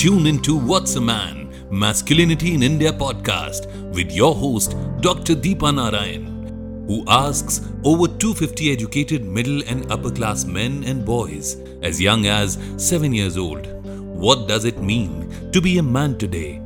Tune into What's a Man? Masculinity in India podcast with your host, Dr. Deepa Narayan, who asks over 250 educated middle and upper class men and boys as young as 7 years old. What does it mean to be a man today?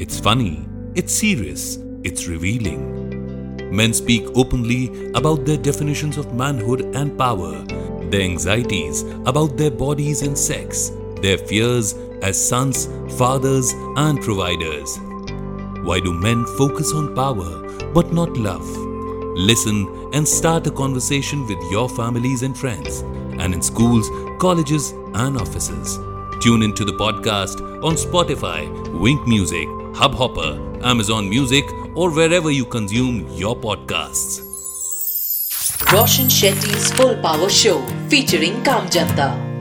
It's funny, it's serious, it's revealing. Men speak openly about their definitions of manhood and power, their anxieties about their bodies and sex, their fears as sons, fathers, and providers. Why do men focus on power but not love? Listen and start a conversation with your families and friends, and in schools, colleges, and offices. Tune into the podcast on Spotify, Wynk Music, Hubhopper, Amazon Music, or wherever you consume your podcasts. Roshan Shetty's Full Power Show featuring Kam Janta.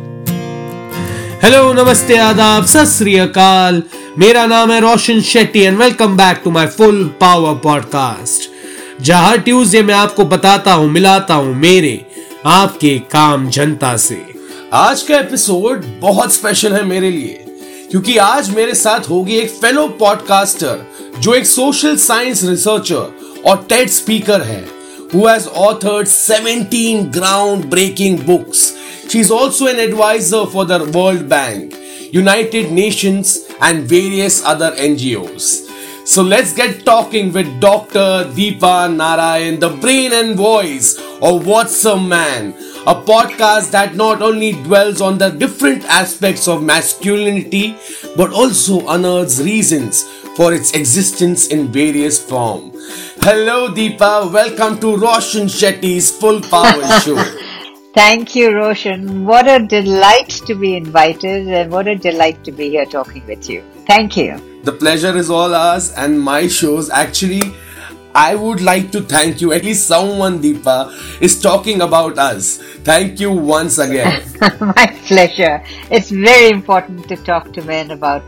Hello नमस्ते, आदाब, सत अकाल। मेरा नाम है Roshan Shetty and welcome back to my full power podcast जहाँ Tuesday में आपको बताता हूँ, मिलाता हूँ मेरे, आपके काम जनता से। आज का एपिसोड बहुत स्पेशल है मेरे लिए, क्योंकि आज मेरे साथ होगी एक फेलो पॉडकास्टर जो एक सोशल साइंस रिसर्चर और टेड स्पीकर है, who has authored 17 groundbreaking books. She's also an advisor for the World Bank, United Nations, and various other NGOs. So let's get talking with Dr. Deepa Narayan, the brain and voice of What's a Man, a podcast that not only dwells on the different aspects of masculinity but also unearths reasons for its existence in various form. Hello Deepa, welcome to Roshan Shetty's Full Power Show. Thank you, Roshan. What a delight to be invited and what a delight to be here talking with you. Thank you. The pleasure is all ours and my shows. Actually, I would like to thank you. At least someone, Deepa, is talking about us. Thank you once again. My pleasure. It's very important to talk to men about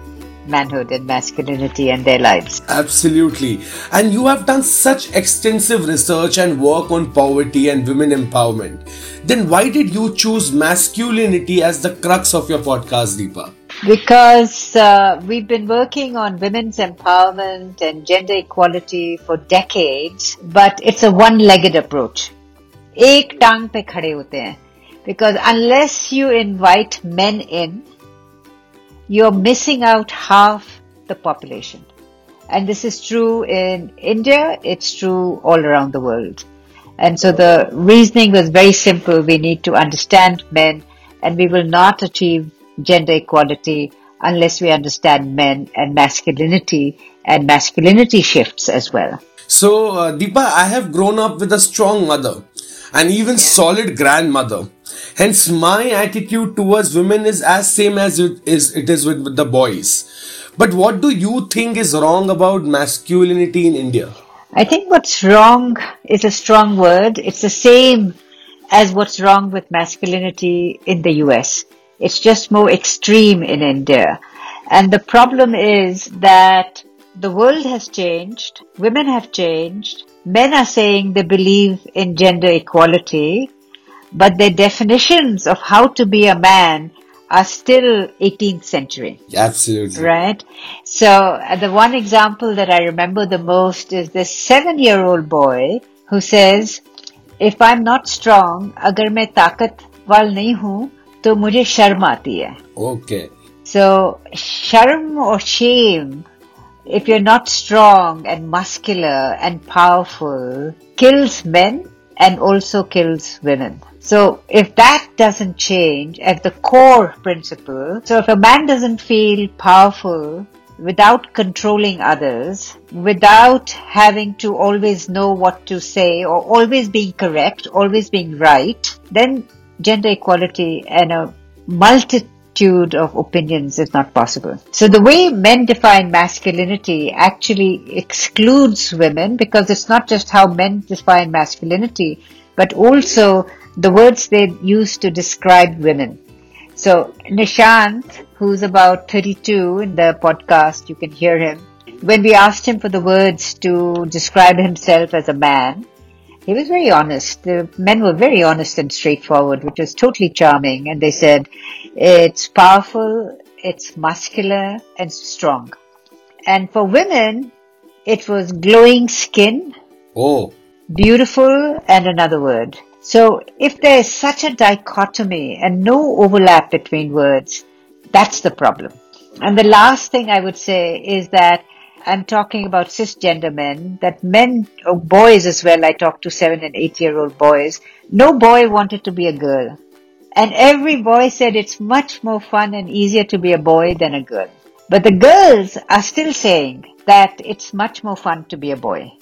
manhood and masculinity and their lives. Absolutely. And you have done such extensive research and work on poverty and women empowerment. Then why did you choose masculinity as the crux of your podcast, Deepa? Because uh, we've been working on women's empowerment and gender equality for decades, but it's a one-legged approach. एक टांग पे खड़े होते हैं because unless you invite men in, you're missing out half the population. And this is true in India, it's true all around the world. And so the reasoning was very simple. We need to understand men and we will not achieve gender equality unless we understand men and masculinity and masculinity shifts as well. So, uh, Deepa, I have grown up with a strong mother and even solid grandmother. Hence, my attitude towards women is as same as it is, it is with, with the boys. But what do you think is wrong about masculinity in India? I think what's wrong is a strong word. It's the same as what's wrong with masculinity in the US. It's just more extreme in India. And the problem is that the world has changed, women have changed, men are saying they believe in gender equality, but their definitions of how to be a man are still 18th century. Absolutely. Right? So, uh, the one example that I remember the most is this seven year old boy who says, If I'm not strong, agar main taakat wal nahi hū, to mujhe sharm aati hai. Okay. So, sharm or shame, if you're not strong and muscular and powerful, kills men and also kills women. So if that doesn't change at the core principle, so if a man doesn't feel powerful without controlling others, without having to always know what to say or always being correct, always being right, then gender equality and a multitude of opinions is not possible. So the way men define masculinity actually excludes women because it's not just how men define masculinity, but also the words they use to describe women. So Nishant, who's about 32 in the podcast, you can hear him. When we asked him for the words to describe himself as a man, he was very honest. The men were very honest and straightforward, which was totally charming. And they said, it's powerful, it's muscular and strong. And for women, it was glowing skin, Oh, beautiful, and another word. So if there is such a dichotomy and no overlap between words, that's the problem. And the last thing I would say is that I'm talking about cisgender men, that men, or boys as well, I talk to seven and eight year old boys. No boy wanted to be a girl. And every boy said it's much more fun and easier to be a boy than a girl. But the girls are still saying that it's much more fun to be a boy.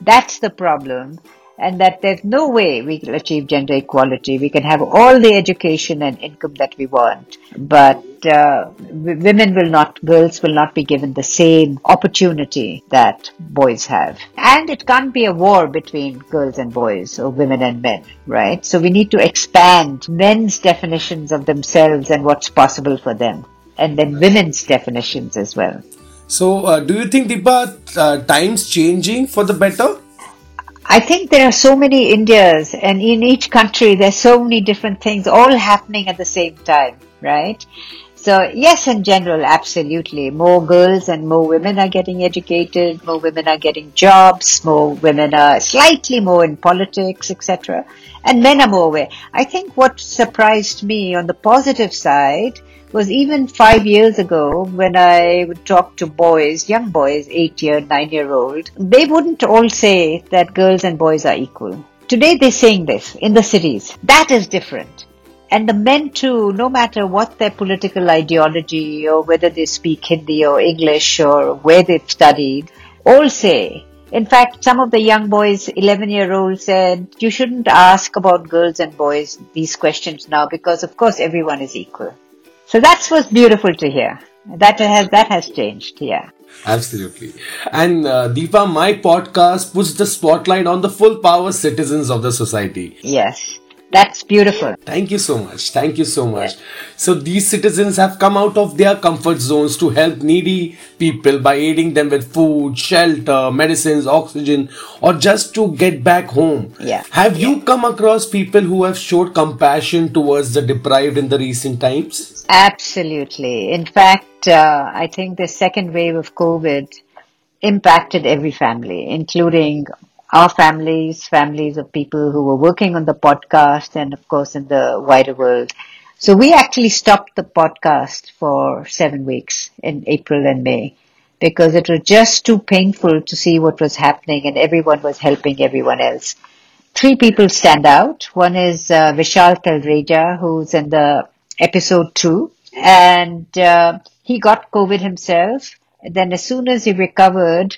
That's the problem. And that there's no way we can achieve gender equality. We can have all the education and income that we want, but uh, w- women will not, girls will not be given the same opportunity that boys have. And it can't be a war between girls and boys or women and men, right? So we need to expand men's definitions of themselves and what's possible for them. And then women's definitions as well. so uh, do you think Deepa, uh, times changing for the better? I think there are so many Indias, and in each country, there's so many different things all happening at the same time, right? So, yes, in general, absolutely. More girls and more women are getting educated, more women are getting jobs, more women are slightly more in politics, etc. And men are more aware. I think what surprised me on the positive side was even five years ago when I would talk to boys, young boys, eight year, nine year old, they wouldn't all say that girls and boys are equal. Today they're saying this in the cities. That is different. And the men too, no matter what their political ideology or whether they speak Hindi or English or where they've studied, all say, in fact, some of the young boys, 11 year olds said, you shouldn't ask about girls and boys these questions now because of course everyone is equal. So that's what's beautiful to hear. That has, that has changed, yeah. Absolutely. And uh, Deepa, my podcast puts the spotlight on the full power citizens of the society. Yes. That's beautiful. Thank you so much. Thank you so much. So these citizens have come out of their comfort zones to help needy people by aiding them with food, shelter, medicines, oxygen, or just to get back home. Yeah. Have you come across people who have showed compassion towards the deprived in the recent times? Absolutely. In fact, uh, I think the second wave of COVID impacted every family, including our families, families of people who were working on the podcast, and of course in the wider world. So we actually stopped the podcast for seven weeks in April and May because it was just too painful to see what was happening and everyone was helping everyone else. Three people stand out. One is uh, Vishal Talreja, who's in the episode two, and uh, he got COVID himself. Then as soon as he recovered,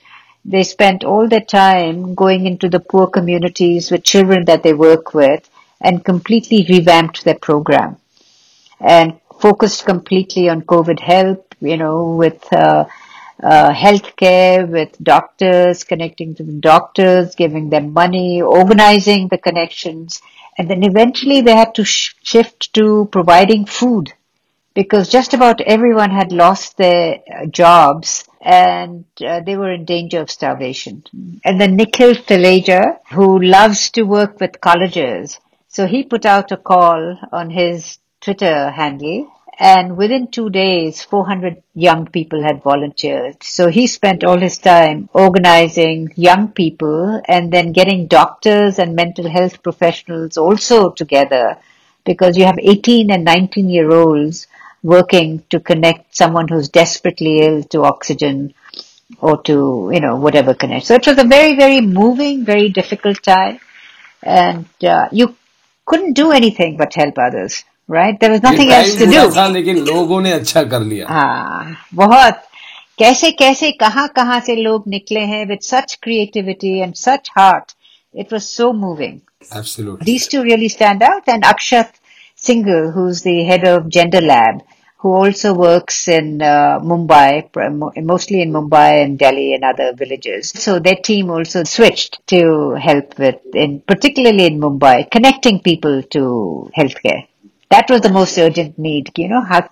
they spent all their time going into the poor communities with children that they work with and completely revamped their program and focused completely on COVID help, you know, with uh, uh, healthcare, with doctors, connecting to the doctors, giving them money, organizing the connections. And then eventually they had to sh- shift to providing food because just about everyone had lost their uh, jobs and uh, they were in danger of starvation. And then Nikhil Taneja, who loves to work with colleges, so he put out a call on his Twitter handle and within two days, 400 young people had volunteered. So he spent all his time organizing young people and then getting doctors and mental health professionals also together because you have 18 and 19 year olds working to connect someone who's desperately ill to oxygen or to, you know, whatever connect. So it was a very, very moving, very difficult time. And uh, you couldn't do anything but help others, right? There was nothing ये else time to बुरा do. था लेकिन लोगों ने अच्छा कर लिया हाँ बहुत कैसे कैसे कहाँ कहाँ से लोग निकले हैं with such creativity and such heart. It was so moving. Absolutely. These two really stand out. And Akshat Singhal, who's the head of Gender Lab, who also works in uh, Mumbai, mostly in Mumbai and Delhi and other villages. So their team also switched to help with, in particularly in Mumbai, connecting people to healthcare. That was the most urgent need. You know, how,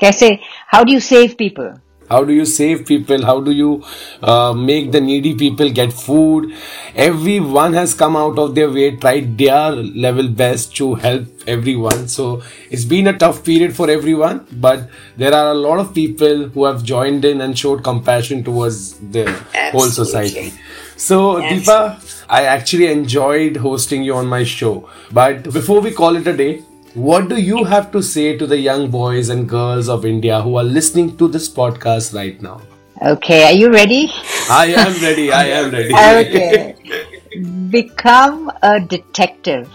how do you save people? How do you save people? How do you uh, make the needy people get food? Everyone has come out of their way tried their level best to help everyone. So it's been a tough period for everyone but there are a lot of people who have joined in and showed compassion towards the whole society. So deepa i actually enjoyed hosting you on my show. But before we call it a day what do you have to say to the young boys and girls of India who are listening to this podcast right now? Okay, are you ready? I am ready. I am ready. okay. Become a detective.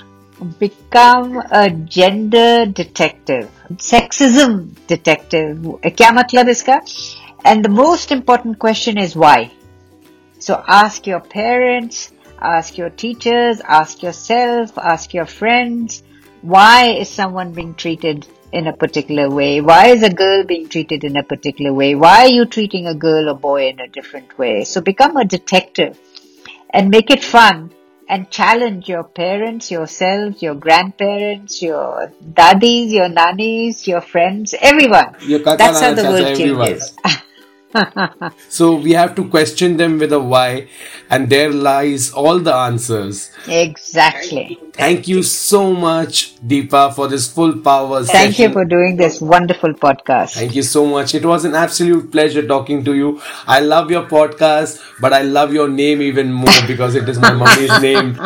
Become a gender detective. Sexism detective. क्या मतलब इसका? And the most important question is why. So ask your parents, ask your teachers, ask yourself, ask your friends why is someone being treated in a particular way? Why is a girl being treated in a particular way? Why are you treating a girl or boy in a different way? So become a detective and make it fun and challenge your parents, yourselves, your grandparents, your daddies, your nannies, your friends, everyone. Your That's how the world changes. so we have to question them with a why, and there lies all the answers. Exactly. Thank you so much, Deepa, for this full power. Thank session. you for doing this wonderful podcast. Thank you so much. It was an absolute pleasure talking to you. I love your podcast, but I love your name even more because it is my mommy's name.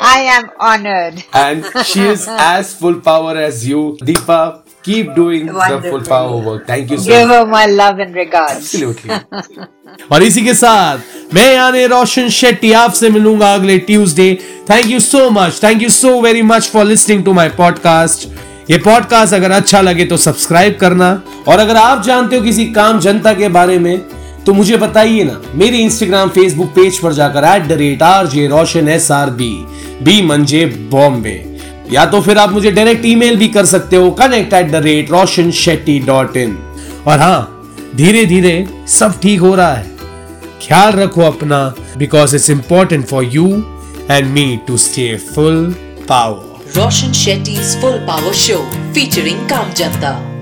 I am honored. And she is as full power as you. Deepa, keep doing Wonderful. the full power work. Thank you so Give her my love and regards. Absolutely. और इसी के साथ मैं यानी रोशन शेट्टी आपसे मिलूँगा अगले Tuesday thank you so much thank you so very much for listening to my podcast ये पॉडकास्ट अगर अच्छा लगे तो सब्सक्राइब करना और अगर आप जानते हो किसी काम जनता के बारे में तो मुझे बताइए ना मेरे इंस्टाग्राम फेसबुक पेज पर जाकर at the rate R J Roshan S R B B मंजे बॉम्बे या तो फिर आप मुझे डायरेक्ट ईमेल भी कर सकते हो connect at the rate Roshan Shetty dot in और हाँ धीरे धीरे सब ठीक हो रहा है। ख्याल रखो अपना because it's important for you and me to stay full power Roshan Shetty full power show featuring काम जनता